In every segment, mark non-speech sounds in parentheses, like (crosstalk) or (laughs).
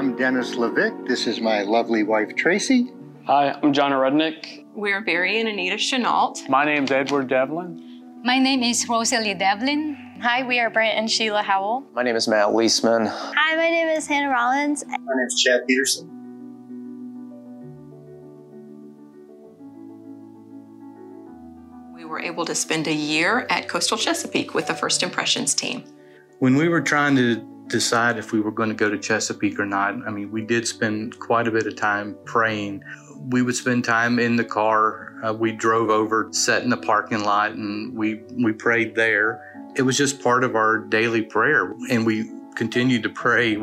I'm Dennis Levick. This is my lovely wife, Tracy. Hi, I'm John Rudnick. We're Barry and Anita Chenault. My name's Edward Devlin. My name is Rosalie Devlin. Hi, we are Brent and Sheila Howell. My name is Matt Leisman. Hi, my name is Hannah Rollins. My name is Chad Peterson. We were able to spend a year at Coastal Chesapeake with the First Impressions team. When we were trying to decide if we were going to go to Chesapeake or not, I mean, we did spend quite a bit of time praying. We would spend time in the car. Uh, we drove over, sat in the parking lot, and we we prayed there. It was just part of our daily prayer, and we continued to pray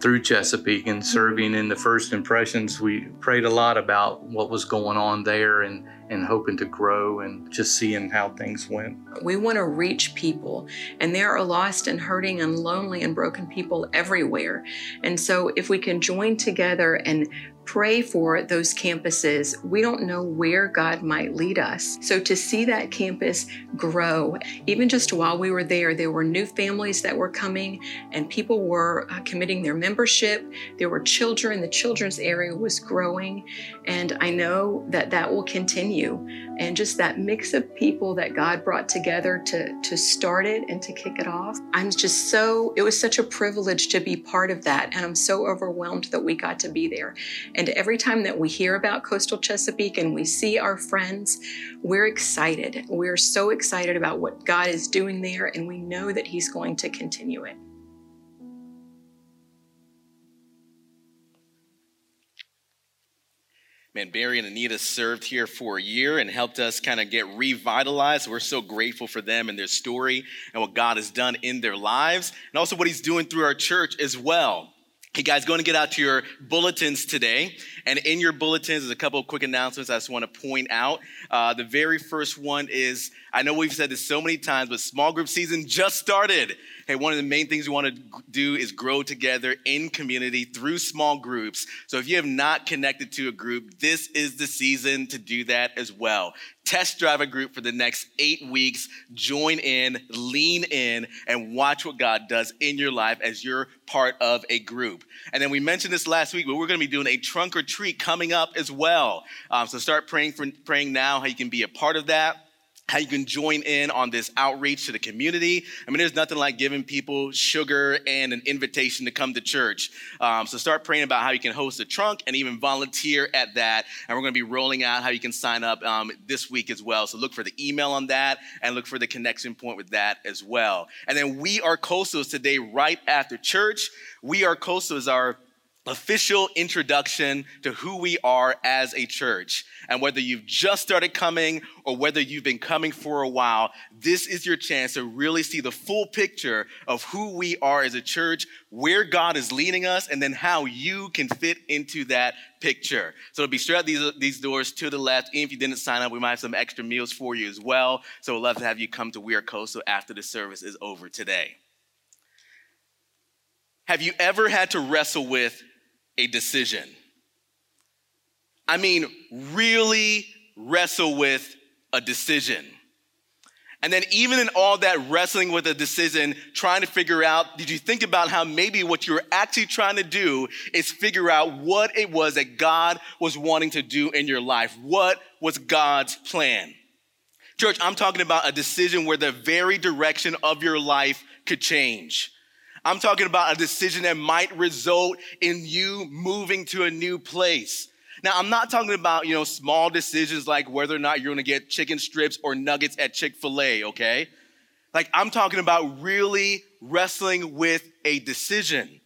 through Chesapeake and serving in the first impressions. We prayed a lot about what was going on there and and hoping to grow and just seeing how things went. We want to reach people, and there are lost and hurting and lonely and broken people everywhere. And so, if we can join together and pray for those campuses. We don't know where God might lead us. So to see that campus grow, even just while we were there, there were new families that were coming and people were uh, committing their membership. There were children, the children's area was growing. And I know that that will continue. And just that mix of people that God brought together to, to start it and to kick it off. I'm just so, it was such a privilege to be part of that. And I'm so overwhelmed that we got to be there. And every time that we hear about Coastal Chesapeake and we see our friends, we're excited. We're so excited about what God is doing there, and we know that He's going to continue it. Man, Barry and Anita served here for a year and helped us kind of get revitalized. We're so grateful for them and their story and what God has done in their lives, and also what He's doing through our church as well. Hey guys, going to get out to your bulletins today. And in your bulletins, there's a couple of quick announcements I just want to point out. Uh, the very first one is I know we've said this so many times, but small group season just started. Hey, one of the main things we want to do is grow together in community through small groups. So if you have not connected to a group, this is the season to do that as well. Test drive a group for the next eight weeks. Join in, lean in, and watch what God does in your life as you're part of a group. And then we mentioned this last week, but we're going to be doing a trunk or treat coming up as well. Um, so start praying for praying now how you can be a part of that how you can join in on this outreach to the community. I mean, there's nothing like giving people sugar and an invitation to come to church. Um, so start praying about how you can host a trunk and even volunteer at that. And we're going to be rolling out how you can sign up um, this week as well. So look for the email on that and look for the connection point with that as well. And then we are Coastals today, right after church. We are Coastals our official introduction to who we are as a church. And whether you've just started coming or whether you've been coming for a while, this is your chance to really see the full picture of who we are as a church, where God is leading us, and then how you can fit into that picture. So it'll be straight out these, these doors to the left. Even if you didn't sign up, we might have some extra meals for you as well. So we'd love to have you come to We Are Coastal after the service is over today. Have you ever had to wrestle with a decision. I mean, really wrestle with a decision. And then, even in all that wrestling with a decision, trying to figure out, did you think about how maybe what you're actually trying to do is figure out what it was that God was wanting to do in your life? What was God's plan? Church, I'm talking about a decision where the very direction of your life could change. I'm talking about a decision that might result in you moving to a new place. Now, I'm not talking about, you know, small decisions like whether or not you're gonna get chicken strips or nuggets at Chick fil A, okay? Like, I'm talking about really wrestling with a decision.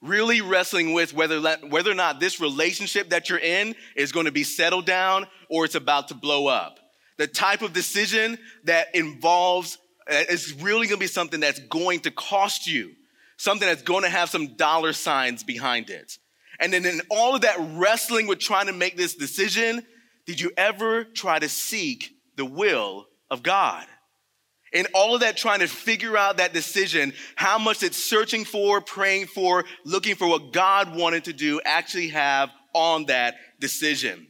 Really wrestling with whether, whether or not this relationship that you're in is gonna be settled down or it's about to blow up. The type of decision that involves, uh, is really gonna be something that's going to cost you something that's going to have some dollar signs behind it. And then in all of that wrestling with trying to make this decision, did you ever try to seek the will of God? In all of that trying to figure out that decision, how much it's searching for, praying for, looking for what God wanted to do, actually have on that decision.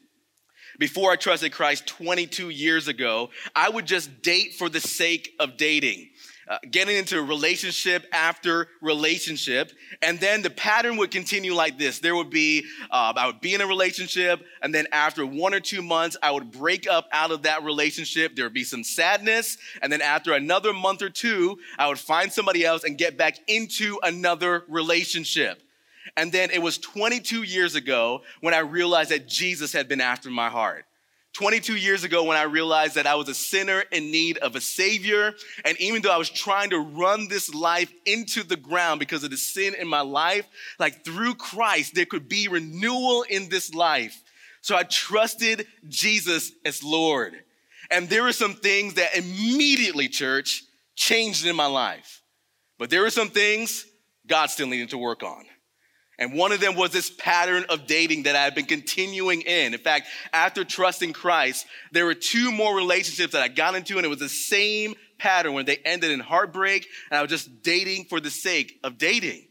Before I trusted Christ 22 years ago, I would just date for the sake of dating. Uh, getting into relationship after relationship. And then the pattern would continue like this. There would be, uh, I would be in a relationship, and then after one or two months, I would break up out of that relationship. There would be some sadness. And then after another month or two, I would find somebody else and get back into another relationship. And then it was 22 years ago when I realized that Jesus had been after my heart. 22 years ago when I realized that I was a sinner in need of a savior. And even though I was trying to run this life into the ground because of the sin in my life, like through Christ, there could be renewal in this life. So I trusted Jesus as Lord. And there were some things that immediately, church, changed in my life. But there were some things God still needed to work on. And one of them was this pattern of dating that I had been continuing in. In fact, after trusting Christ, there were two more relationships that I got into, and it was the same pattern when they ended in heartbreak, and I was just dating for the sake of dating.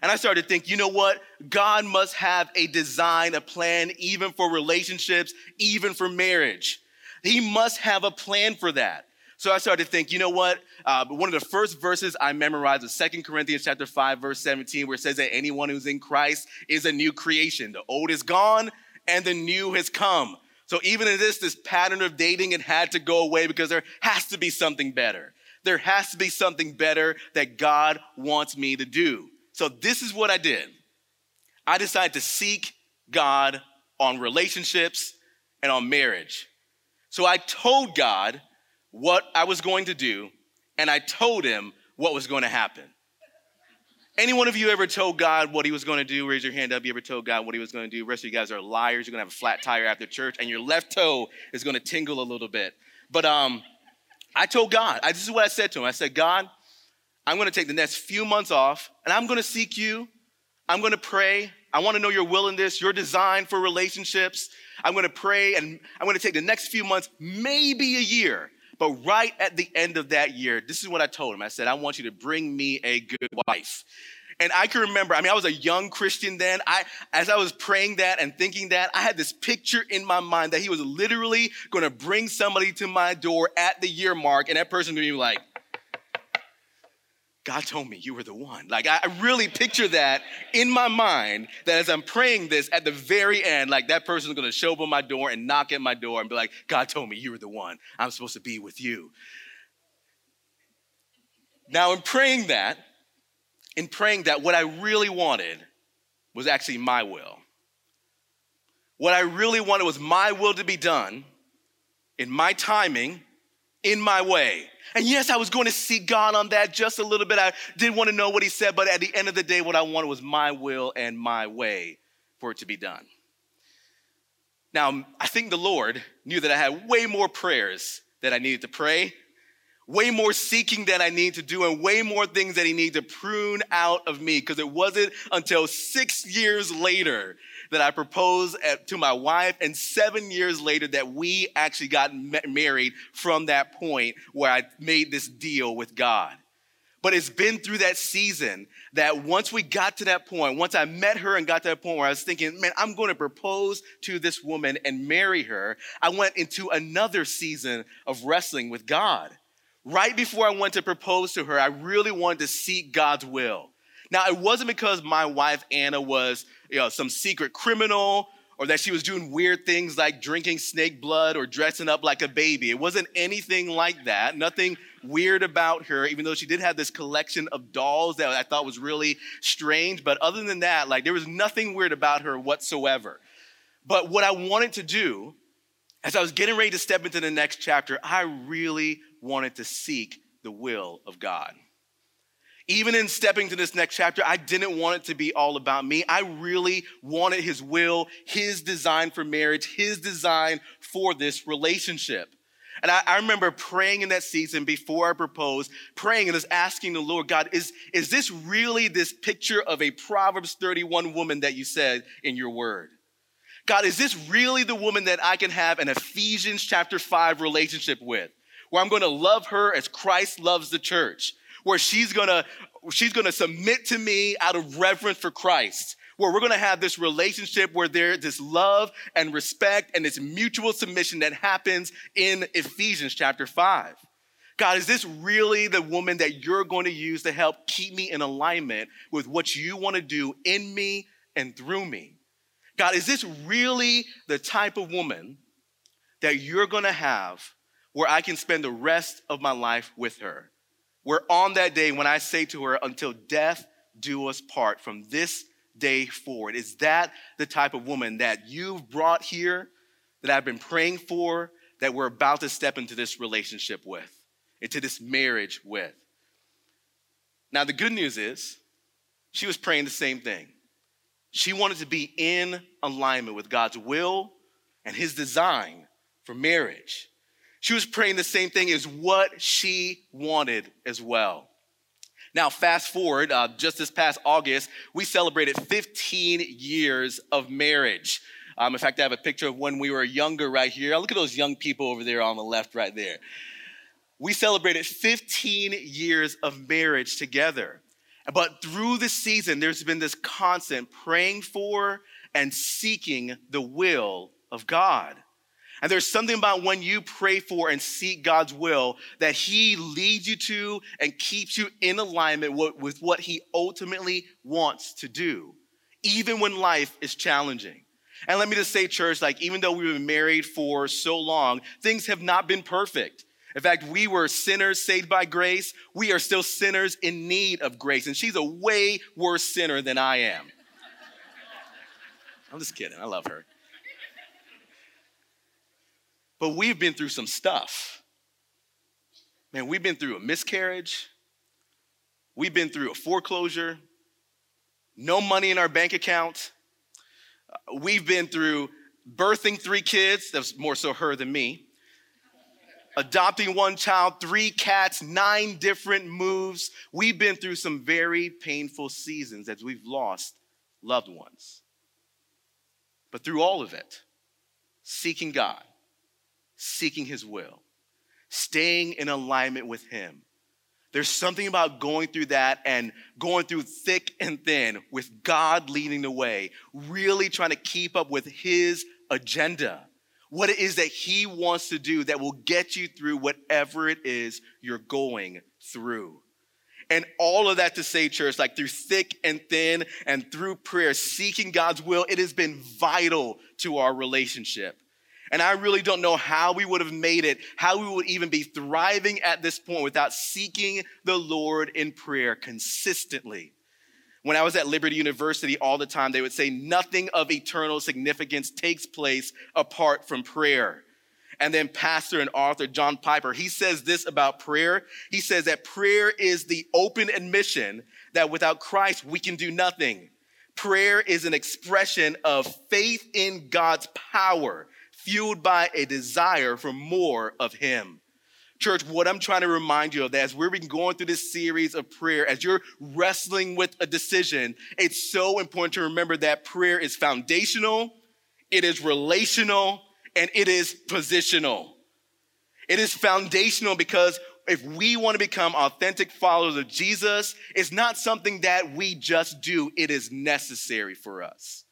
And I started to think, you know what? God must have a design, a plan, even for relationships, even for marriage. He must have a plan for that. So I started to think, you know what? Uh, one of the first verses I memorized was Second Corinthians chapter 5, verse 17, where it says that anyone who's in Christ is a new creation. The old is gone and the new has come. So even in this, this pattern of dating, it had to go away because there has to be something better. There has to be something better that God wants me to do. So this is what I did. I decided to seek God on relationships and on marriage. So I told God what I was going to do, and I told him what was going to happen. Any one of you ever told God what he was going to do? Raise your hand up. You ever told God what he was going to do? The rest of you guys are liars. You're going to have a flat tire after church, and your left toe is going to tingle a little bit. But um, I told God, I, this is what I said to him. I said, God, I'm going to take the next few months off, and I'm going to seek you. I'm going to pray. I want to know your will in this, your design for relationships. I'm going to pray, and I'm going to take the next few months, maybe a year, but right at the end of that year, this is what I told him. I said, I want you to bring me a good wife. And I can remember, I mean, I was a young Christian then. I, as I was praying that and thinking that, I had this picture in my mind that he was literally going to bring somebody to my door at the year mark, and that person would be like, God told me you were the one. Like, I really picture that in my mind that as I'm praying this at the very end, like that person's gonna show up on my door and knock at my door and be like, God told me you were the one. I'm supposed to be with you. Now, in praying that, in praying that, what I really wanted was actually my will. What I really wanted was my will to be done in my timing, in my way. And yes, I was going to seek God on that just a little bit. I did want to know what he said, but at the end of the day, what I wanted was my will and my way for it to be done. Now, I think the Lord knew that I had way more prayers that I needed to pray, way more seeking that I need to do, and way more things that He needed to prune out of me. Because it wasn't until six years later that I proposed at, to my wife, and seven years later that we actually got married from that point where I made this deal with God. But it's been through that season that once we got to that point, once I met her and got to that point where I was thinking, man, I'm going to propose to this woman and marry her, I went into another season of wrestling with God. Right before I went to propose to her, I really wanted to seek God's will. Now, it wasn't because my wife Anna was you know, some secret criminal or that she was doing weird things like drinking snake blood or dressing up like a baby. It wasn't anything like that. Nothing weird about her, even though she did have this collection of dolls that I thought was really strange. But other than that, like there was nothing weird about her whatsoever. But what I wanted to do, as I was getting ready to step into the next chapter, I really wanted to seek the will of God. Even in stepping to this next chapter, I didn't want it to be all about me. I really wanted his will, his design for marriage, his design for this relationship. And I, I, remember praying in that season before I proposed, praying and just asking the Lord, God, is, is this really this picture of a Proverbs 31 woman that you said in your word? God, is this really the woman that I can have an Ephesians chapter 5 relationship with? Where I'm going to love her as Christ loves the church where she's gonna she's gonna submit to me out of reverence for Christ. Where we're gonna have this relationship where there's this love and respect and this mutual submission that happens in Ephesians chapter 5. God, is this really the woman that you're going to use to help keep me in alignment with what you want to do in me and through me? God, is this really the type of woman that you're going to have where I can spend the rest of my life with her? Where on that day, when I say to her, until death do us part from this day forward, is that the type of woman that you've brought here, that I've been praying for, that we're about to step into this relationship with, into this marriage with? Now, the good news is, she was praying the same thing. She wanted to be in alignment with God's will and his design for marriage. She was praying the same thing as what she wanted as well. Now, fast forward, uh, just this past August, we celebrated 15 years of marriage. Um, in fact, I have a picture of when we were younger right here. Look at those young people over there on the left, right there. We celebrated 15 years of marriage together. But through the season, there's been this constant praying for and seeking the will of God. And there's something about when you pray for and seek God's will that He leads you to and keeps you in alignment with what He ultimately wants to do, even when life is challenging. And let me just say, church, like, even though we've been married for so long, things have not been perfect. In fact, we were sinners saved by grace. We are still sinners in need of grace. And she's a way worse sinner than I am. (laughs) I'm just kidding. I love her. But we've been through some stuff. Man, we've been through a miscarriage. We've been through a foreclosure. No money in our bank account. We've been through birthing three kids. That's more so her than me. Adopting one child, three cats, nine different moves. We've been through some very painful seasons as we've lost loved ones. But through all of it, seeking God, seeking His will, staying in alignment with Him. There's something about going through that and going through thick and thin with God leading the way, really trying to keep up with His agenda, what it is that He wants to do that will get you through whatever it is you're going through. And all of that to say, church, like through thick and thin and through prayer, seeking God's will, it has been vital to our relationship. And I really don't know how we would have made it, how we would even be thriving at this point without seeking the Lord in prayer consistently. When I was at Liberty University all the time, they would say nothing of eternal significance takes place apart from prayer. And then pastor and author John Piper, he says this about prayer. He says that prayer is the open admission that without Christ we can do nothing. Prayer is an expression of faith in God's power fueled by a desire for more of Him. Church, what I'm trying to remind you of that as we've been going through this series of prayer, as you're wrestling with a decision, it's so important to remember that prayer is foundational, it is relational, and it is positional. It is foundational because if we want to become authentic followers of Jesus, it's not something that we just do, it is necessary for us.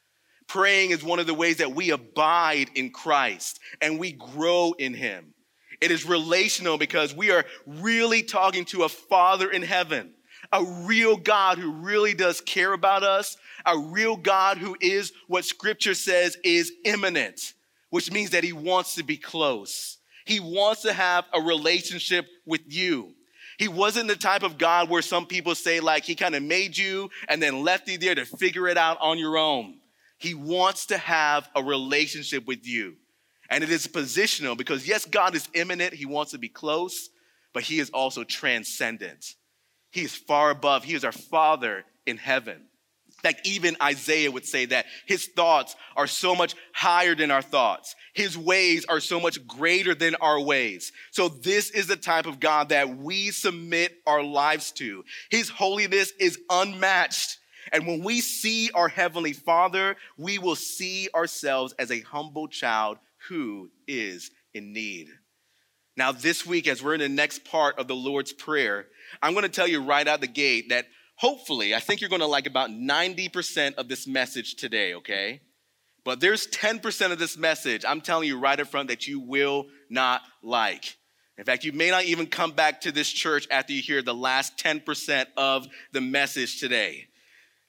Praying is one of the ways that we abide in Christ and we grow in Him. It is relational because we are really talking to a Father in heaven, a real God who really does care about us, a real God who is what Scripture says is immanent, which means that He wants to be close. He wants to have a relationship with you. He wasn't the type of God where some people say, like, He kind of made you and then left you there to figure it out on your own. He wants to have a relationship with you. And it is positional because, yes, God is immanent. He wants to be close, but He is also transcendent. He is far above. He is our Father in heaven. Like even Isaiah would say that his thoughts are so much higher than our thoughts. His ways are so much greater than our ways. So this is the type of God that we submit our lives to. His holiness is unmatched. And when we see our Heavenly Father, we will see ourselves as a humble child who is in need. Now, this week, as we're in the next part of the Lord's Prayer, I'm going to tell you right out the gate that hopefully, I think you're going to like about 90% of this message today, okay? But there's 10% of this message I'm telling you right up front that you will not like. In fact, you may not even come back to this church after you hear the last 10% of the message today.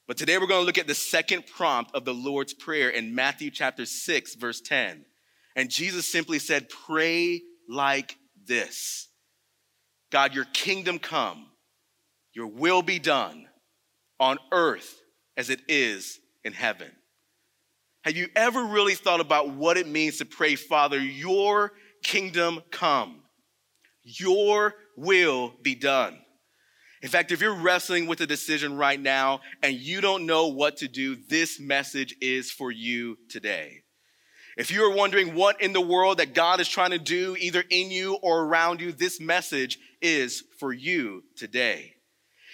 But today we're going to look at the second prompt of the Lord's Prayer in Matthew chapter 6, verse 10. And Jesus simply said, Pray like this God, your kingdom come, your will be done on earth as it is in heaven. Have you ever really thought about what it means to pray, Father, your kingdom come, your will be done? In fact, if you're wrestling with a decision right now and you don't know what to do, this message is for you today. If you are wondering what in the world that God is trying to do, either in you or around you, this message is for you today.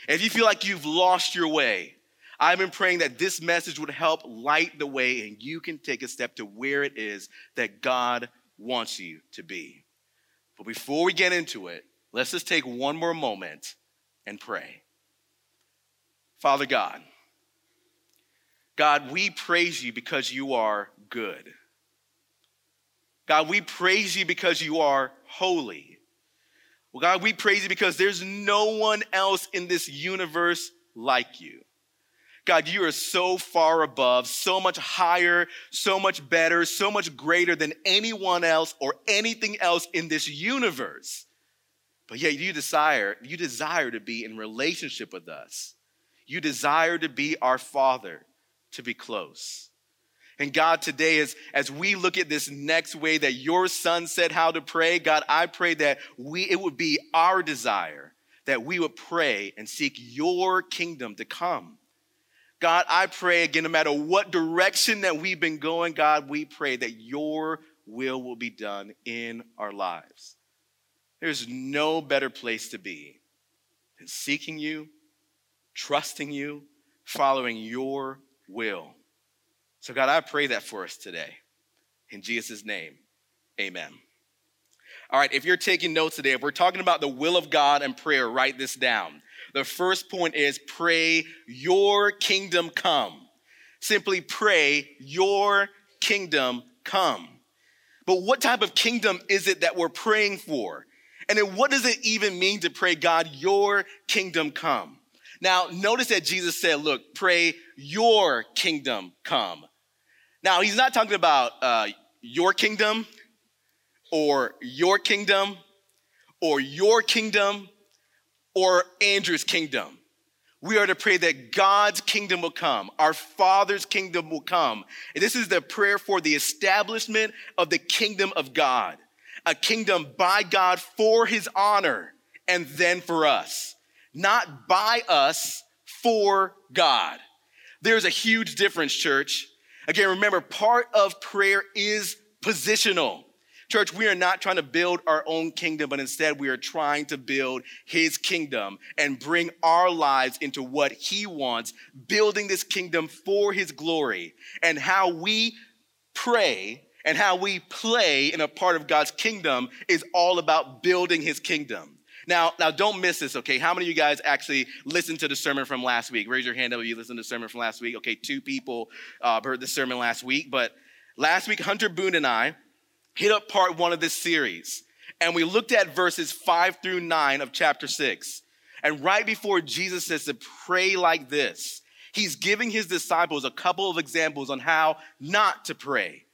If you feel like you've lost your way, I've been praying that this message would help light the way and you can take a step to where it is that God wants you to be. But before we get into it, let's just take one more moment and pray. Father God, God, we praise you because you are good. God, we praise you because you are holy. Well, God, we praise you because there's no one else in this universe like you. God, you are so far above, so much higher, so much better, so much greater than anyone else or anything else in this universe. But yet you desire, you desire to be in relationship with us. You desire to be our Father, to be close. And God, today, as, as we look at this next way that your son said how to pray, God, I pray that we it would be our desire that we would pray and seek your kingdom to come. God, I pray again, no matter what direction that we've been going, God, we pray that your will will be done in our lives. There's no better place to be than seeking you, trusting you, following your will. So, God, I pray that for us today. In Jesus' name, amen. All right, if you're taking notes today, if we're talking about the will of God and prayer, write this down. The first point is pray, Your kingdom come. Simply pray, Your kingdom come. But what type of kingdom is it that we're praying for? And then what does it even mean to pray, God, your kingdom come? Now, notice that Jesus said, look, pray your kingdom come. Now, he's not talking about uh, your kingdom or your kingdom or your kingdom or Andrew's kingdom. We are to pray that God's kingdom will come, our Father's kingdom will come. And this is the prayer for the establishment of the kingdom of God a kingdom by God for his honor and then for us, not by us for God. There's a huge difference, church. Again, remember, part of prayer is positional. Church, we are not trying to build our own kingdom, but instead we are trying to build his kingdom and bring our lives into what he wants, building this kingdom for his glory. And how we pray and how we play in a part of God's kingdom is all about building his kingdom. Now, now don't miss this, okay? How many of you guys actually listened to the sermon from last week? Raise your hand up if you listened to the sermon from last week. Okay, two people uh, heard the sermon last week. But last week, Hunter Boone and I hit up part one of this series. And we looked at verses five through nine of chapter six. And right before Jesus says to pray like this, he's giving his disciples a couple of examples on how not to pray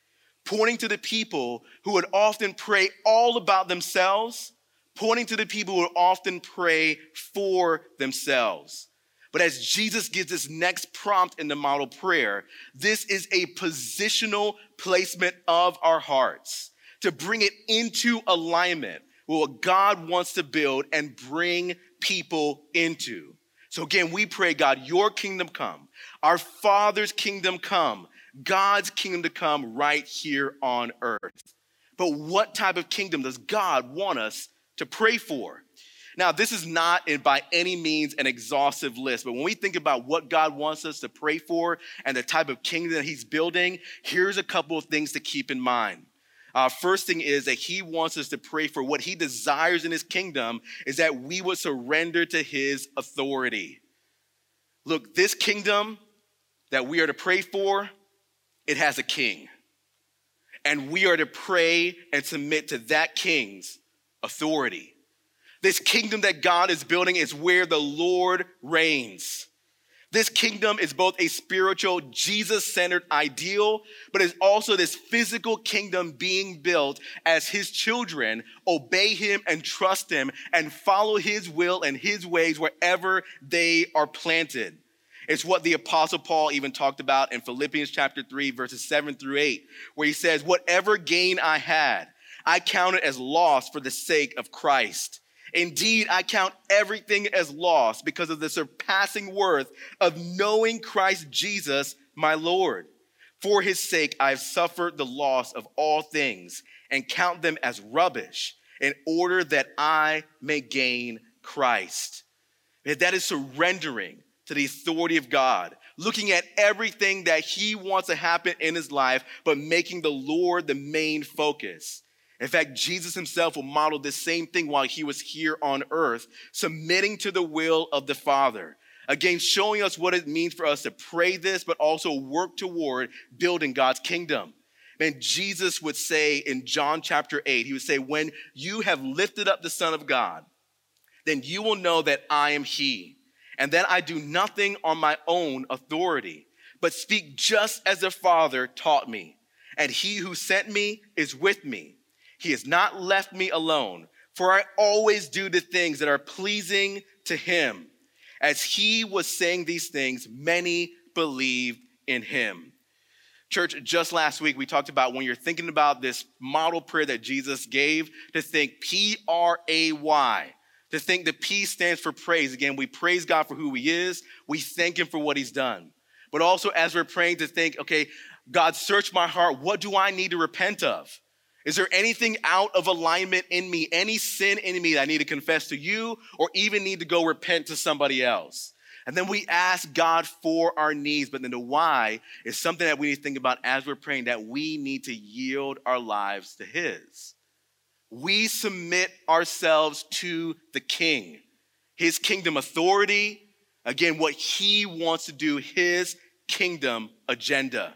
pointing to the people who would often pray all about themselves, pointing to the people who would often pray for themselves. But as Jesus gives this next prompt in the model prayer, this is a positional placement of our hearts to bring it into alignment with what God wants to build and bring people into. So again, we pray, God, your kingdom come, our Father's kingdom come, God's kingdom to come right here on earth. But what type of kingdom does God want us to pray for? Now, this is not by any means an exhaustive list, but when we think about what God wants us to pray for and the type of kingdom that He's building, here's a couple of things to keep in mind. Uh, first thing is that He wants us to pray for what He desires in His kingdom is that we would surrender to His authority. Look, this kingdom that we are to pray for it has a king. And we are to pray and submit to that king's authority. This kingdom that God is building is where the Lord reigns. This kingdom is both a spiritual, Jesus centered ideal, but is also this physical kingdom being built as his children obey him and trust him and follow his will and his ways wherever they are planted. It's what the apostle Paul even talked about in Philippians chapter 3 verses 7 through 8, where he says, "Whatever gain I had, I counted as loss for the sake of Christ." Indeed, I count everything as loss because of the surpassing worth of knowing Christ Jesus, my Lord. For his sake, I have suffered the loss of all things and count them as rubbish in order that I may gain Christ. That is surrendering to the authority of God, looking at everything that he wants to happen in his life, but making the Lord the main focus. In fact, Jesus himself will model this same thing while he was here on earth, submitting to the will of the Father. Again, showing us what it means for us to pray this, but also work toward building God's kingdom. And Jesus would say in John chapter 8, he would say, When you have lifted up the Son of God, then you will know that I am He, and that I do nothing on my own authority, but speak just as the Father taught me. And He who sent me is with me. He has not left me alone, for I always do the things that are pleasing to him. As he was saying these things, many believed in him. Church, just last week we talked about when you're thinking about this model prayer that Jesus gave, to think P R A Y, to think the P stands for praise. Again, we praise God for who he is, we thank him for what he's done. But also, as we're praying, to think, okay, God, search my heart. What do I need to repent of? Is there anything out of alignment in me, any sin in me that I need to confess to you or even need to go repent to somebody else? And then we ask God for our needs, but then the why is something that we need to think about as we're praying that we need to yield our lives to His. We submit ourselves to the King, His kingdom authority, again, what He wants to do, His kingdom agenda.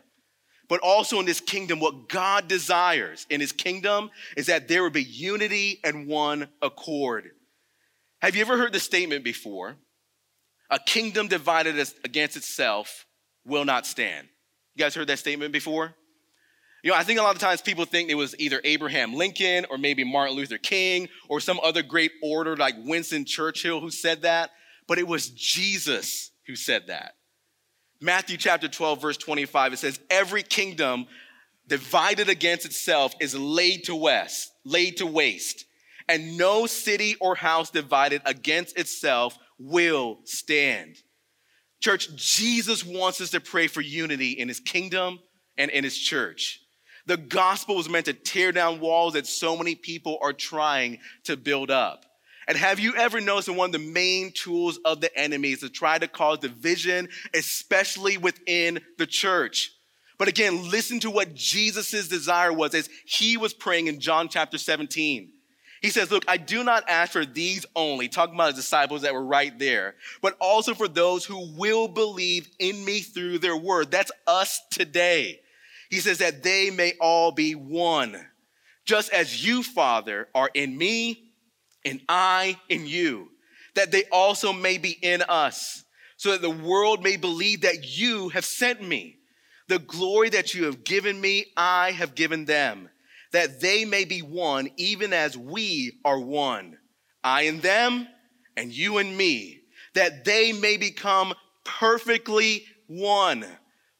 But also in this kingdom, what God desires in his kingdom is that there would be unity and one accord. Have you ever heard the statement before? A kingdom divided against itself will not stand. You guys heard that statement before? You know, I think a lot of times people think it was either Abraham Lincoln or maybe Martin Luther King or some other great orator like Winston Churchill who said that, but it was Jesus who said that. Matthew chapter 12, verse 25, it says, Every kingdom divided against itself is laid to waste, laid to waste, and no city or house divided against itself will stand. Church, Jesus wants us to pray for unity in his kingdom and in his church. The gospel was meant to tear down walls that so many people are trying to build up. And have you ever noticed that one of the main tools of the enemy is to try to cause division, especially within the church? But again, listen to what Jesus' desire was as he was praying in John chapter 17. He says, Look, I do not ask for these only, talking about his disciples that were right there, but also for those who will believe in me through their word. That's us today. He says that they may all be one. Just as you, Father, are in me and I in you, that they also may be in us, so that the world may believe that you have sent me. The glory that you have given me, I have given them, that they may be one, even as we are one. I and them, and you and me, that they may become perfectly one,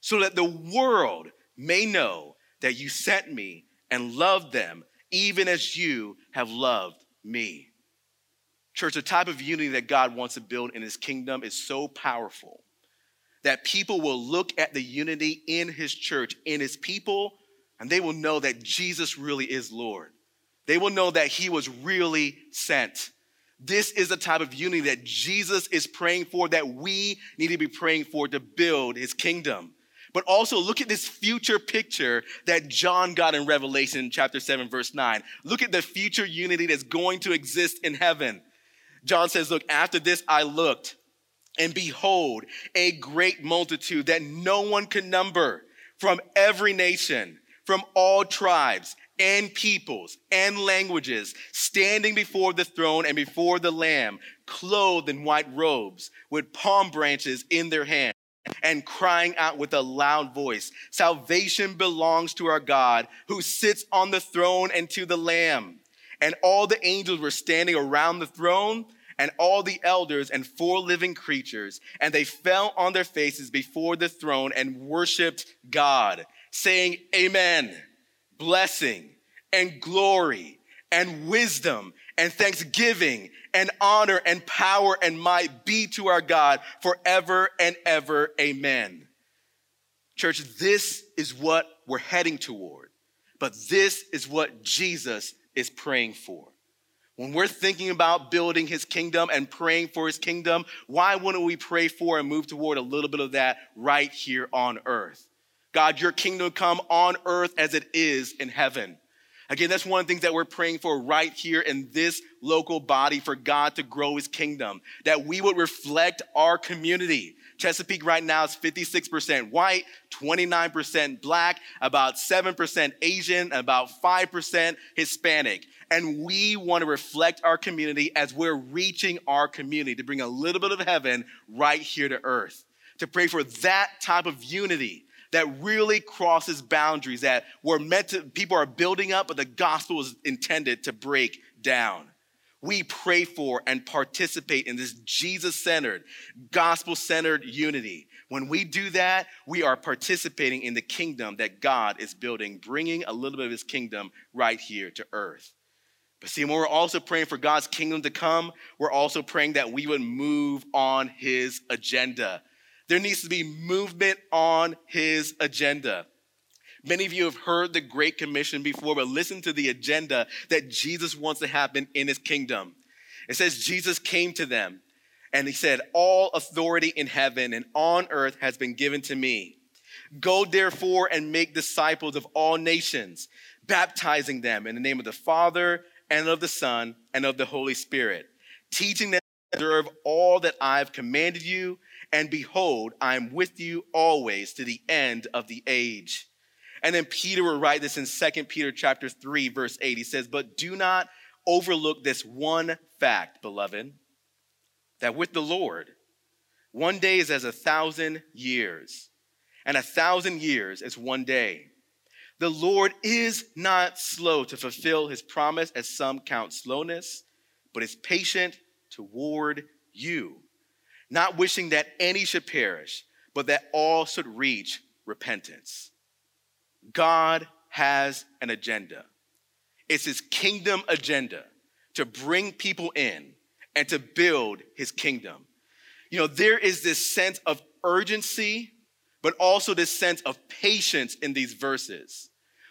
so that the world may know that you sent me and loved them, even as you have loved me. Church, the type of unity that God wants to build in his kingdom is so powerful that people will look at the unity in his church, in his people, and they will know that Jesus really is Lord. They will know that he was really sent. This is the type of unity that Jesus is praying for, that we need to be praying for to build his kingdom. But also look at this future picture that John got in Revelation chapter 7, verse 9. Look at the future unity that's going to exist in heaven. John says, Look, after this I looked, and behold, a great multitude that no one could number from every nation, from all tribes and peoples and languages standing before the throne and before the Lamb, clothed in white robes with palm branches in their hands and crying out with a loud voice Salvation belongs to our God who sits on the throne and to the Lamb. And all the angels were standing around the throne and all the elders and four living creatures, and they fell on their faces before the throne and worshiped God, saying, Amen. Blessing and glory and wisdom and thanksgiving and honor and power and might be to our God forever and ever. Amen. Church, this is what we're heading toward, but this is what Jesus is praying for. When we're thinking about building his kingdom and praying for his kingdom, why wouldn't we pray for and move toward a little bit of that right here on earth? God, your kingdom come on earth as it is in heaven. Again, that's one of the things that we're praying for right here in this local body for God to grow his kingdom, that we would reflect our community. Chesapeake right now is 56% white, 29% black, about 7% Asian, about 5% Hispanic. And we want to reflect our community as we're reaching our community to bring a little bit of heaven right here to earth. To pray for that type of unity that really crosses boundaries that we're meant to, people are building up, but the gospel is intended to break down. We pray for and participate in this Jesus centered, gospel centered unity. When we do that, we are participating in the kingdom that God is building, bringing a little bit of his kingdom right here to earth. But see, when we're also praying for God's kingdom to come, we're also praying that we would move on his agenda. There needs to be movement on his agenda. Many of you have heard the Great Commission before, but listen to the agenda that Jesus wants to happen in his kingdom. It says, Jesus came to them and he said, All authority in heaven and on earth has been given to me. Go therefore and make disciples of all nations, baptizing them in the name of the Father and of the Son and of the Holy Spirit, teaching them to observe all that I've commanded you and behold, I am with you always to the end of the age. And then Peter will write this in 2 Peter chapter 3, verse 8. He says, But do not overlook this one fact, beloved, that with the Lord, one day is as a thousand years, and a thousand years is one day. The Lord is not slow to fulfill his promise, as some count slowness, but is patient toward you not wishing that any should perish, but that all should reach repentance. God has an agenda. It's his kingdom agenda to bring people in and to build his kingdom. You know, there is this sense of urgency, but also this sense of patience in these verses.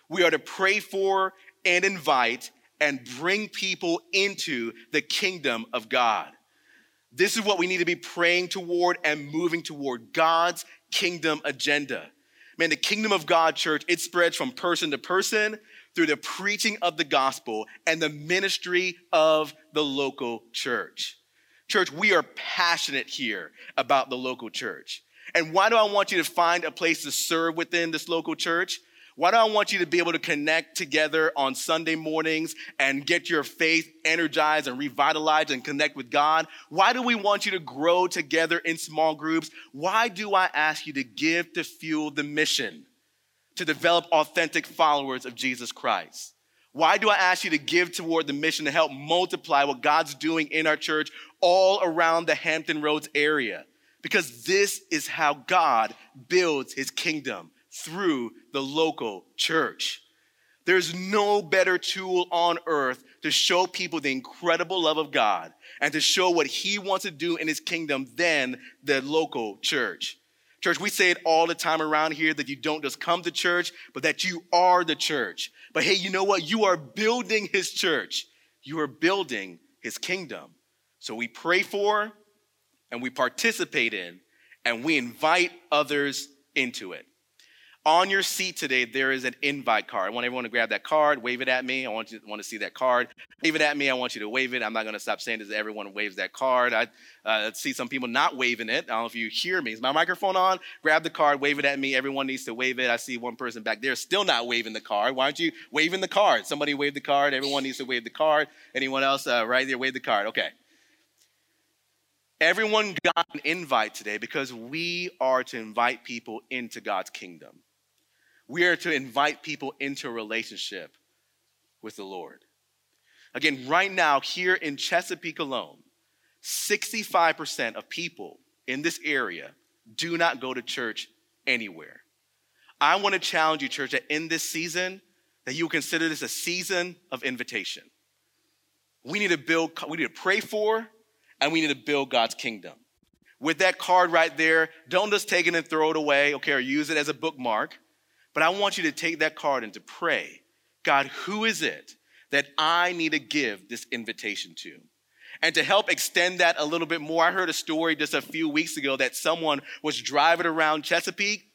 We are to pray for and invite and bring people into the kingdom of God. This is what we need to be praying toward and moving toward God's kingdom agenda. Man, the kingdom of God, church, it spreads from person to person through the preaching of the gospel and the ministry of the local church. Church, we are passionate here about the local church. And why do I want you to find a place to serve within this local church? Why do I want you to be able to connect together on Sunday mornings and get your faith energized and revitalized and connect with God? Why do we want you to grow together in small groups? Why do I ask you to give to fuel the mission to develop authentic followers of Jesus Christ? Why do I ask you to give toward the mission to help multiply what God's doing in our church all around the Hampton Roads area? Because this is how God builds his kingdom through the local church. There's no better tool on earth to show people the incredible love of God and to show what He wants to do in His kingdom than the local church. Church, we say it all the time around here that you don't just come to church, but that you are the church. But hey, you know what? You are building His church, you are building His kingdom. So we pray for and we participate in and we invite others into it. On your seat today, there is an invite card. I want everyone to grab that card, wave it at me. I want you want to see that card. Wave it at me. I want you to wave it. I'm not going to stop saying this. Everyone waves that card. I uh, see some people not waving it. I don't know if you hear me. Is my microphone on? Grab the card, wave it at me. Everyone needs to wave it. I see one person back there still not waving the card. Why aren't you waving the card? Somebody wave the card. Everyone needs to wave the card. Anyone else? Uh, right there, wave the card. Okay. Everyone got an invite today because we are to invite people into God's kingdom. We are to invite people into a relationship with the Lord. Again, right now, here in Chesapeake alone, 65% of people in this area do not go to church anywhere. I want to challenge you, church, that in this season, that you consider this a season of invitation. We need to build, we need to pray for, and we need to build God's kingdom. With that card right there, don't just take it and throw it away, okay, or use it as a bookmark. But I want you to take that card and to pray God, who is it that I need to give this invitation to? And to help extend that a little bit more, I heard a story just a few weeks ago that someone was driving around Chesapeake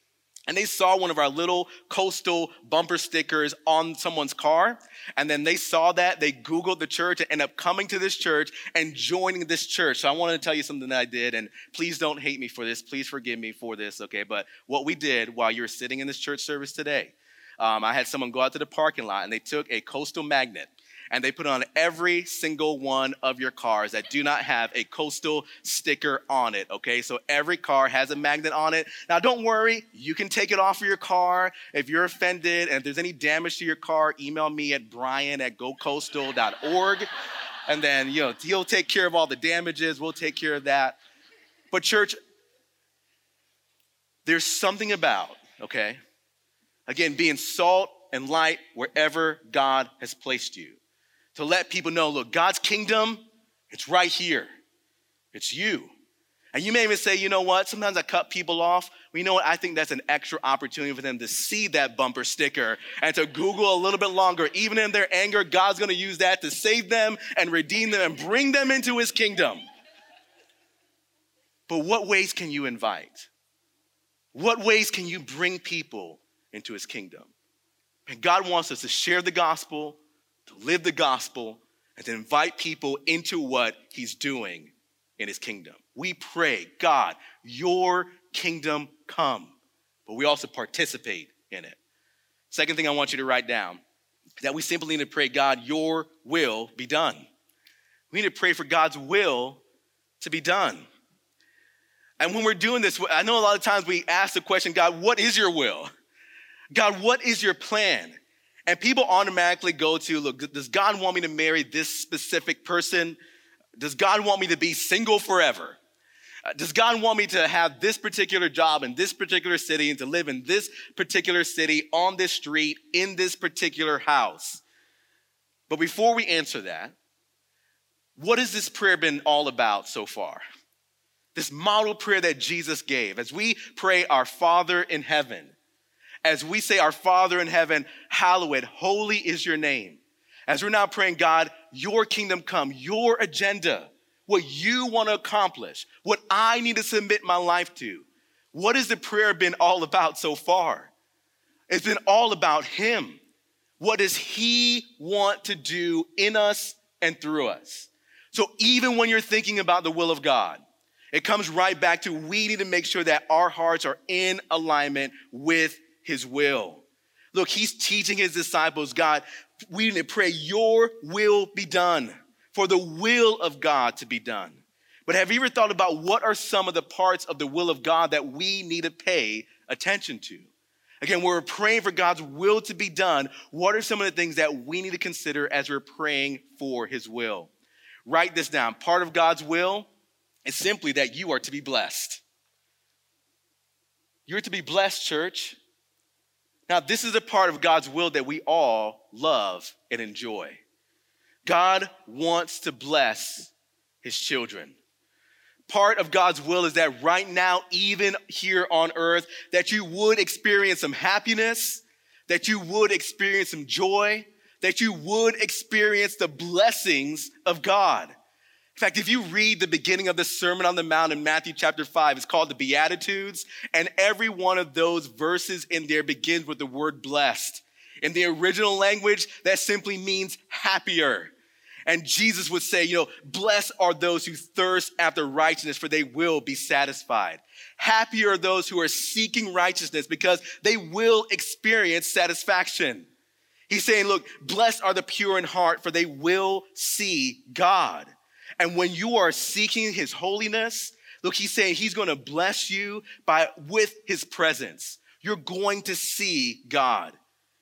and they saw one of our little coastal bumper stickers on someone's car. And then they saw that, they Googled the church and ended up coming to this church and joining this church. So I wanted to tell you something that I did. And please don't hate me for this. Please forgive me for this, okay? But what we did while you were sitting in this church service today, um, I had someone go out to the parking lot and they took a coastal magnet and they put on every single one of your cars that do not have a coastal sticker on it. Okay, so every car has a magnet on it. Now, don't worry, you can take it off of your car if you're offended and if there's any damage to your car. Email me at brian at gocoastal.org, and then you know he'll take care of all the damages. We'll take care of that. But church, there's something about okay, again, being salt and light wherever God has placed you to let people know look, God's kingdom, it's right here. It's you. And you may even say, you know what? Sometimes I cut people off. Well, you know what? I think that's an extra opportunity for them to see that bumper sticker and to Google a little bit longer. Even in their anger, God's gonna use that to save them and redeem them and bring them into his kingdom. But what ways can you invite? What ways can you bring people into his kingdom? And God wants us to share the gospel, live the gospel, and to invite people into what he's doing in his kingdom. We pray, God, your kingdom come, but we also participate in it. Second thing I want you to write down that we simply need to pray, God, your will be done. We need to pray for God's will to be done. And when we're doing this, I know a lot of times we ask the question, God, what is your will? God, what is your plan? And people automatically go to, look, does God want me to marry this specific person? Does God want me to be single forever? Uh, does God want me to have this particular job in this particular city and to live in this particular city, on this street, in this particular house? But before we answer that, what has this prayer been all about so far? This model prayer that Jesus gave. As we pray, Our Father in heaven, as we say, Our Father in heaven, hallowed, holy is your name. As we're now praying, God, your kingdom come, your agenda, what you want to accomplish, what I need to submit my life to. What has the prayer been all about so far? It's been all about Him. What does He want to do in us and through us? So even when you're thinking about the will of God, it comes right back to we need to make sure that our hearts are in alignment with his will. Look, he's teaching his disciples, God, we need to pray, your will be done, for the will of God to be done. But have you ever thought about what are some of the parts of the will of God that we need to pay attention to? Again, we're praying for God's will to be done. What are some of the things that we need to consider as we're praying for his will? Write this down. Part of God's will is simply that you are to be blessed. You're to be blessed, church. Now, this is a part of God's will that we all love and enjoy. God wants to bless his children. Part of God's will is that right now, even here on earth, that you would experience some happiness, that you would experience some joy, that you would experience the blessings of God. In fact, if you read the beginning of the Sermon on the Mount in Matthew chapter 5, it's called the Beatitudes, and every one of those verses in there begins with the word blessed. In the original language, that simply means happier. And Jesus would say, you know, blessed are those who thirst after righteousness, for they will be satisfied. Happy are those who are seeking righteousness because they will experience satisfaction. He's saying, look, blessed are the pure in heart, for they will see God. And when you are seeking his holiness, look, he's saying he's going to bless you by with his presence. You're going to see God.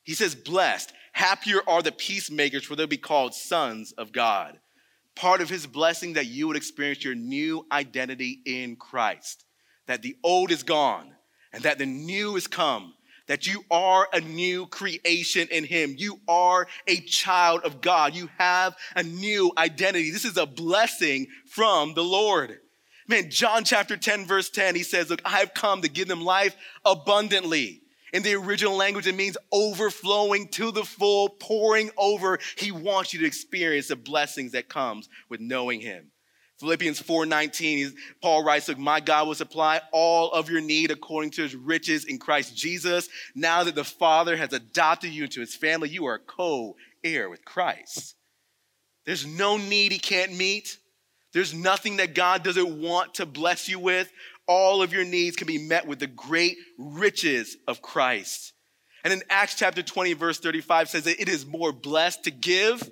He says, blessed. Happier are the peacemakers, for they'll be called sons of God. Part of his blessing that you would experience your new identity in Christ, that the old is gone and that the new is come, that you are a new creation in him. You are a child of God. You have a new identity. This is a blessing from the Lord. Man, John chapter 10, verse 10, he says, Look, I have come to give them life abundantly. In the original language, it means overflowing to the full, pouring over. He wants you to experience the blessings that comes with knowing him. Philippians 4:19, Paul writes, Look, my God will supply all of your need according to his riches in Christ Jesus. Now that the Father has adopted you into his family, you are co-heir with Christ. There's no need he can't meet. There's nothing that God doesn't want to bless you with all of your needs can be met with the great riches of Christ. And in Acts chapter 20, verse 35 says that it is more blessed to give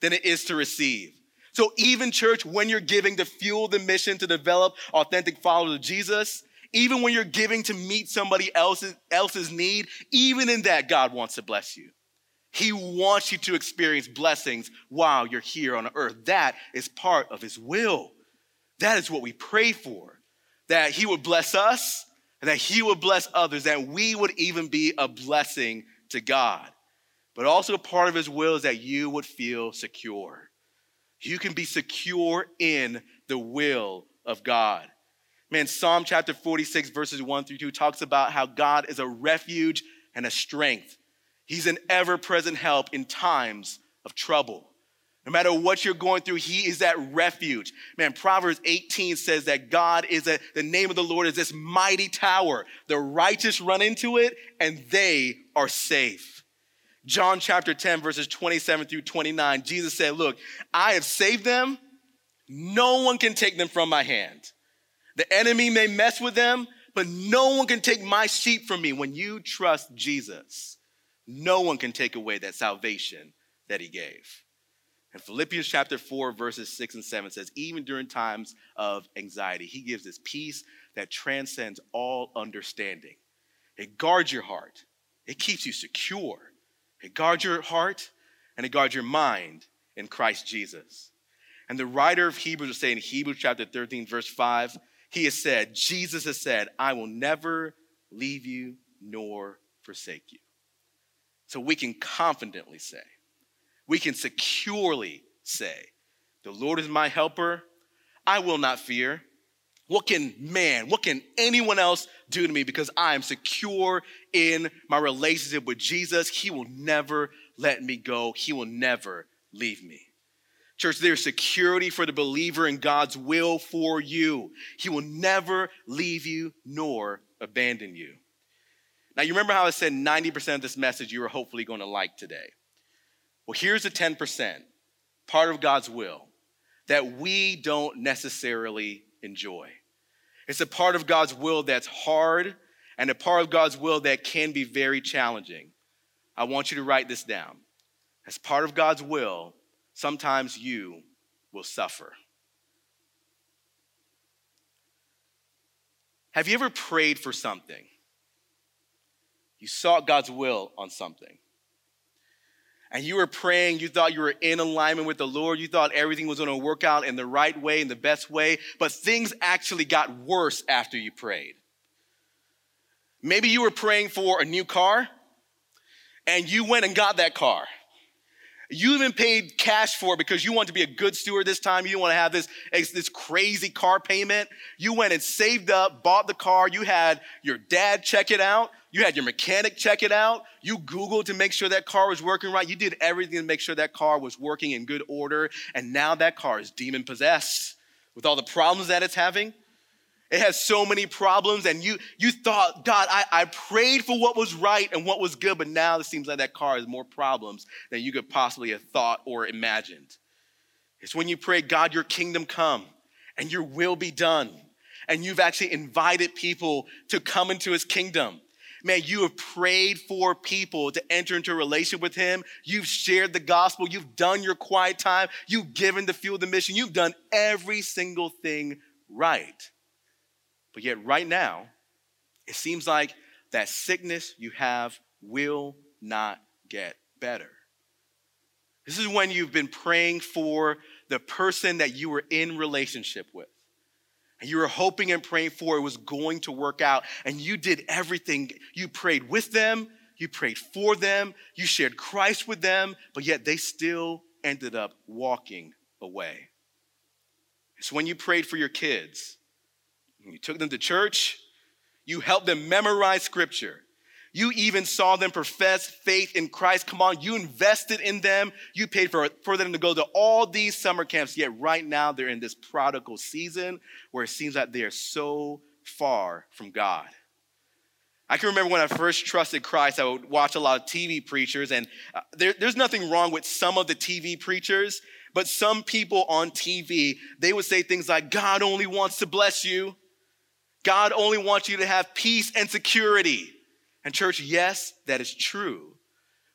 than it is to receive. So, even church, when you're giving to fuel the mission to develop authentic followers of Jesus, even when you're giving to meet somebody else's, else's need, even in that, God wants to bless you. He wants you to experience blessings while you're here on earth. That is part of His will. That is what we pray for that He would bless us and that He would bless others, that we would even be a blessing to God. But also, part of His will is that you would feel secure. You can be secure in the will of God. Man, Psalm chapter 46, verses 1 through 2 talks about how God is a refuge and a strength. He's an ever present help in times of trouble. No matter what you're going through, He is that refuge. Man, Proverbs 18 says that God is a, the name of the Lord is this mighty tower. The righteous run into it and they are safe. John chapter 10, verses 27 through 29, Jesus said, Look, I have saved them. No one can take them from my hand. The enemy may mess with them, but no one can take my sheep from me. When you trust Jesus, no one can take away that salvation that he gave. And Philippians chapter 4, verses 6 and 7 says, even during times of anxiety, he gives this peace that transcends all understanding. It guards your heart, it keeps you secure. It guards your heart and it guards your mind in Christ Jesus. And the writer of Hebrews will say in Hebrews chapter 13, verse 5, he has said, Jesus has said, I will never leave you nor forsake you. So we can confidently say, we can securely say, The Lord is my helper. I will not fear. What can man, what can anyone else do to me because I am secure in my relationship with Jesus? He will never let me go, He will never leave me. Church, there's security for the believer in God's will for you. He will never leave you nor abandon you. Now, you remember how I said 90% of this message you are hopefully going to like today. Well, here's the 10%, part of God's will, that we don't necessarily enjoy. It's a part of God's will that's hard and a part of God's will that can be very challenging. I want you to write this down. As part of God's will, sometimes you will suffer. Have you ever prayed for something? You sought God's will on something and you were praying, you thought you were in alignment with the Lord, you thought everything was going to work out in the right way, in the best way, but things actually got worse after you prayed. Maybe you were praying for a new car and you went and got that car. You even paid cash for it because you want to be a good steward this time. You want to have this, this crazy car payment. You went and saved up, bought the car. You had your dad check it out. You had your mechanic check it out. You Googled to make sure that car was working right. You did everything to make sure that car was working in good order. And now that car is demon possessed with all the problems that it's having. It has so many problems, and you you thought, God, I, I prayed for what was right and what was good, but now it seems like that car has more problems than you could possibly have thought or imagined. It's when you pray, God, your kingdom come and your will be done. And you've actually invited people to come into his kingdom. Man, you have prayed for people to enter into a relationship with him. You've shared the gospel. You've done your quiet time. You've given the field the mission. You've done every single thing right. But yet, right now, it seems like that sickness you have will not get better. This is when you've been praying for the person that you were in relationship with. You were hoping and praying for it was going to work out. And you did everything. You prayed with them, you prayed for them, you shared Christ with them, but yet they still ended up walking away. It's when you prayed for your kids you took them to church. You helped them memorize scripture. You even saw them profess faith in Christ. Come on, you invested in them. You paid for, for them to go to all these summer camps. Yet right now they're in this prodigal season where it seems like they are so far from God. I can remember when I first trusted Christ, I would watch a lot of TV preachers, and uh, there, there's nothing wrong with some of the TV preachers, but some people on TV, they would say things like, God only wants to bless you. God only wants you to have peace and security. And, church, yes, that is true.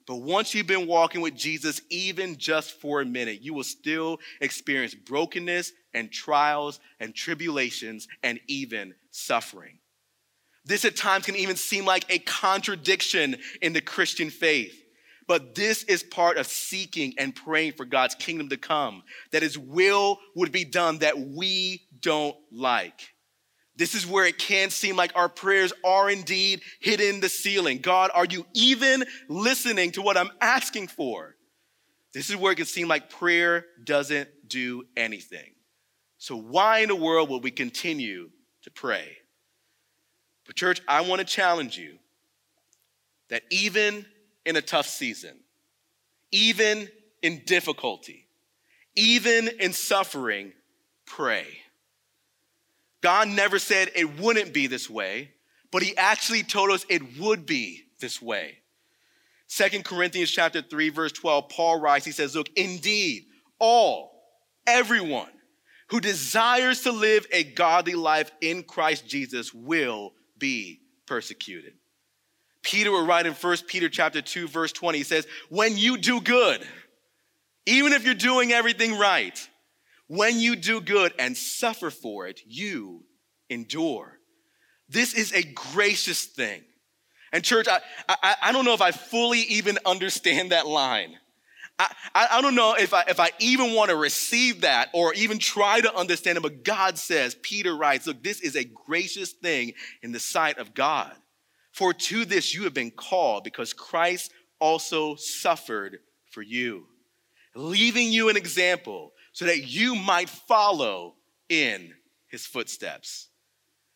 But once you've been walking with Jesus, even just for a minute, you will still experience brokenness and trials and tribulations and even suffering. This at times can even seem like a contradiction in the Christian faith. But this is part of seeking and praying for God's kingdom to come, that His will would be done that we don't like. This is where it can seem like our prayers are indeed hitting the ceiling. God, are you even listening to what I'm asking for? This is where it can seem like prayer doesn't do anything. So, why in the world will we continue to pray? But, church, I want to challenge you that even in a tough season, even in difficulty, even in suffering, pray. God never said it wouldn't be this way, but he actually told us it would be this way. Second Corinthians chapter 3 verse 12 Paul writes he says look indeed all everyone who desires to live a godly life in Christ Jesus will be persecuted. Peter will write in 1 Peter chapter 2 verse 20 he says when you do good even if you're doing everything right when you do good and suffer for it, you endure. This is a gracious thing. And, church, I, I, I don't know if I fully even understand that line. I, I, don't know if I, if I even want to receive that or even try to understand it, but God says, Peter writes, look, this is a gracious thing in the sight of God. For to this you have been called because Christ also suffered for you, leaving you an example so that you might follow in his footsteps.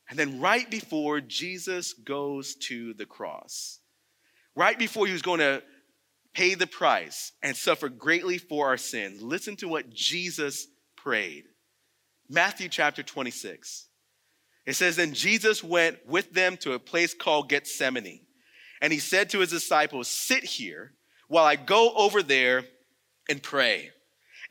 And then, right before Jesus goes to the cross, right before he was going to pay the price and suffer greatly for our sins, listen to what Jesus prayed. Matthew chapter 26. It says, Then Jesus went with them to a place called Gethsemane. And he said to his disciples, Sit here while I go over there and pray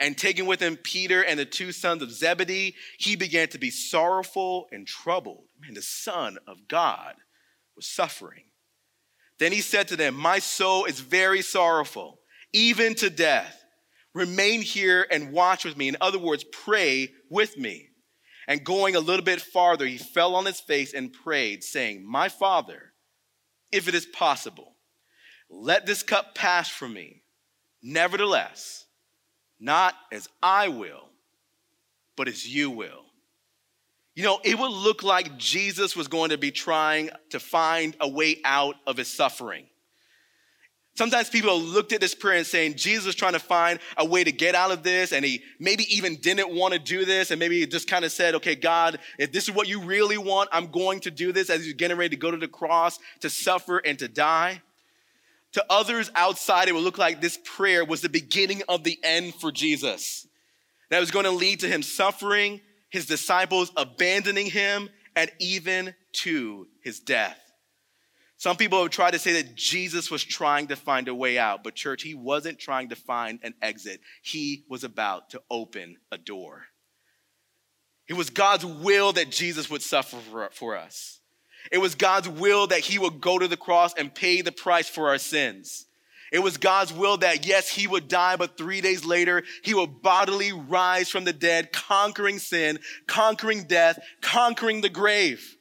and taking with him Peter and the two sons of Zebedee, he began to be sorrowful and troubled. Man, the Son of God was suffering. Then he said to them, My soul is very sorrowful, even to death. Remain here and watch with me. In other words, pray with me. And going a little bit farther, he fell on his face and prayed, saying, My Father, if it is possible, let this cup pass from me. Nevertheless, not as I will, but as you will. You know, it would look like Jesus was going to be trying to find a way out of his suffering. Sometimes people looked at this prayer and saying Jesus trying to find a way to get out of this, and he maybe even didn't want to do this, and maybe he just kind of said, Okay, God, if this is what you really want, I'm going to do this as he's getting ready to go to the cross to suffer and to die. To others outside, it would look like this prayer was the beginning of the end for Jesus. That was going to lead to him suffering, his disciples abandoning him, and even to his death. Some people have tried to say that Jesus was trying to find a way out, but church, he wasn't trying to find an exit. He was about to open a door. It was God's will that Jesus would suffer for, us. It was God's will that he would go to the cross and pay the price for our sins. It was God's will that, yes, he would die, but three days later, he would bodily rise from the dead, conquering sin, conquering death, conquering the grave.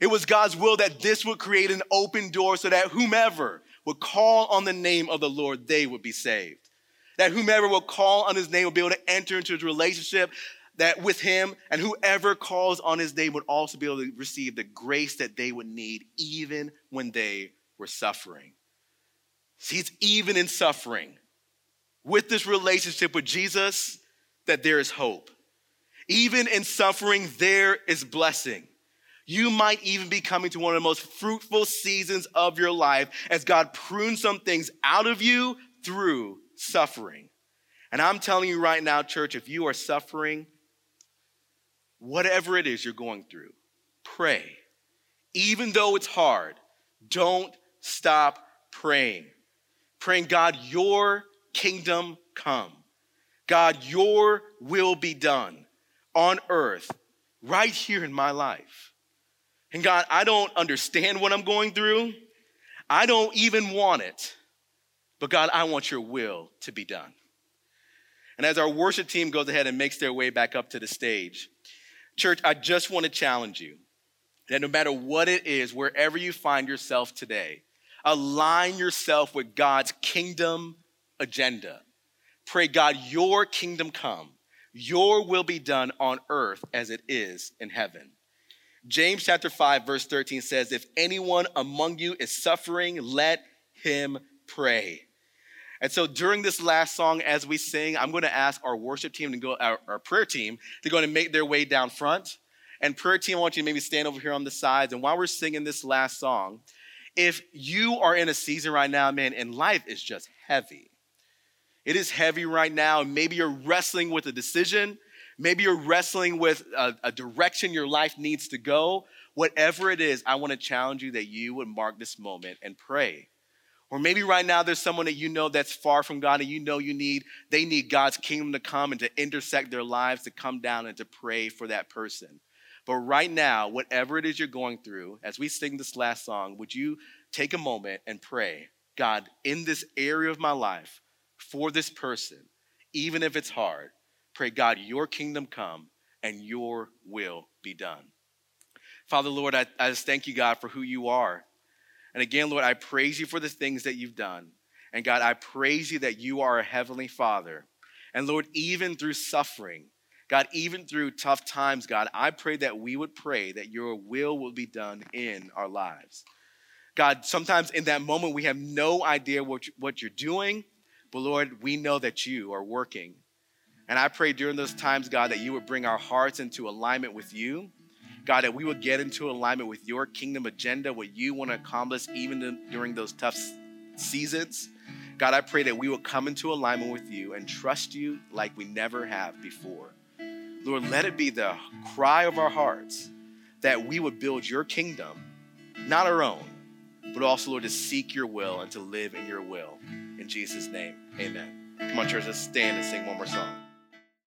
It was God's will that this would create an open door so that whomever would call on the name of the Lord, they would be saved. That whomever will call on his name will be able to enter into his relationship that with him and whoever calls on his name would also be able to receive the grace that they would need even when they were suffering. See, it's even in suffering with this relationship with Jesus that there is hope. Even in suffering, there is blessing. You might even be coming to one of the most fruitful seasons of your life as God prunes some things out of you through suffering. And I'm telling you right now, church, if you are suffering, whatever it is you're going through, pray. Even though it's hard, don't stop praying. Praying, God, your kingdom come. God, your will be done on earth, right here in my life. And God, I don't understand what I'm going through. I don't even want it. But God, I want your will to be done. And as our worship team goes ahead and makes their way back up to the stage, church, I just want to challenge you that no matter what it is, wherever you find yourself today, align yourself with God's kingdom agenda. Pray, God, your kingdom come, your will be done on earth as it is in heaven. James chapter 5, verse 13 says, If anyone among you is suffering, let him pray. And so during this last song, as we sing, I'm going to ask our worship team to go, our, our prayer team, to go and make their way down front. And prayer team, I want you to maybe stand over here on the sides. And while we're singing this last song, if you are in a season right now, man, and life is just heavy, it is heavy right now. Maybe you're wrestling with a decision. Maybe you're wrestling with a, a direction your life needs to go. Whatever it is, I want to challenge you that you would mark this moment and pray. Or maybe right now there's someone that you know that's far from God and you know you need, they need God's kingdom to come and to intersect their lives, to come down and to pray for that person. But right now, whatever it is you're going through, as we sing this last song, would you take a moment and pray, God, in this area of my life, for this person, even if it's hard, Pray, God, your kingdom come and your will be done. Father, Lord, I, I just thank you, God, for who you are. And again, Lord, I praise you for the things that you've done. And God, I praise you that you are a heavenly Father. And Lord, even through suffering, God, even through tough times, God, I pray that we would pray that your will will be done in our lives. God, sometimes in that moment we have no idea what, what you're doing, but Lord, we know that you are working and I pray during those times, God, that you would bring our hearts into alignment with you. God, that we would get into alignment with your kingdom agenda, what you want to accomplish even during those tough seasons. God, I pray that we will come into alignment with you and trust you like we never have before. Lord, let it be the cry of our hearts that we would build your kingdom, not our own, but also, Lord, to seek your will and to live in your will. In Jesus' name, amen. Come on, church, let's stand and sing one more song.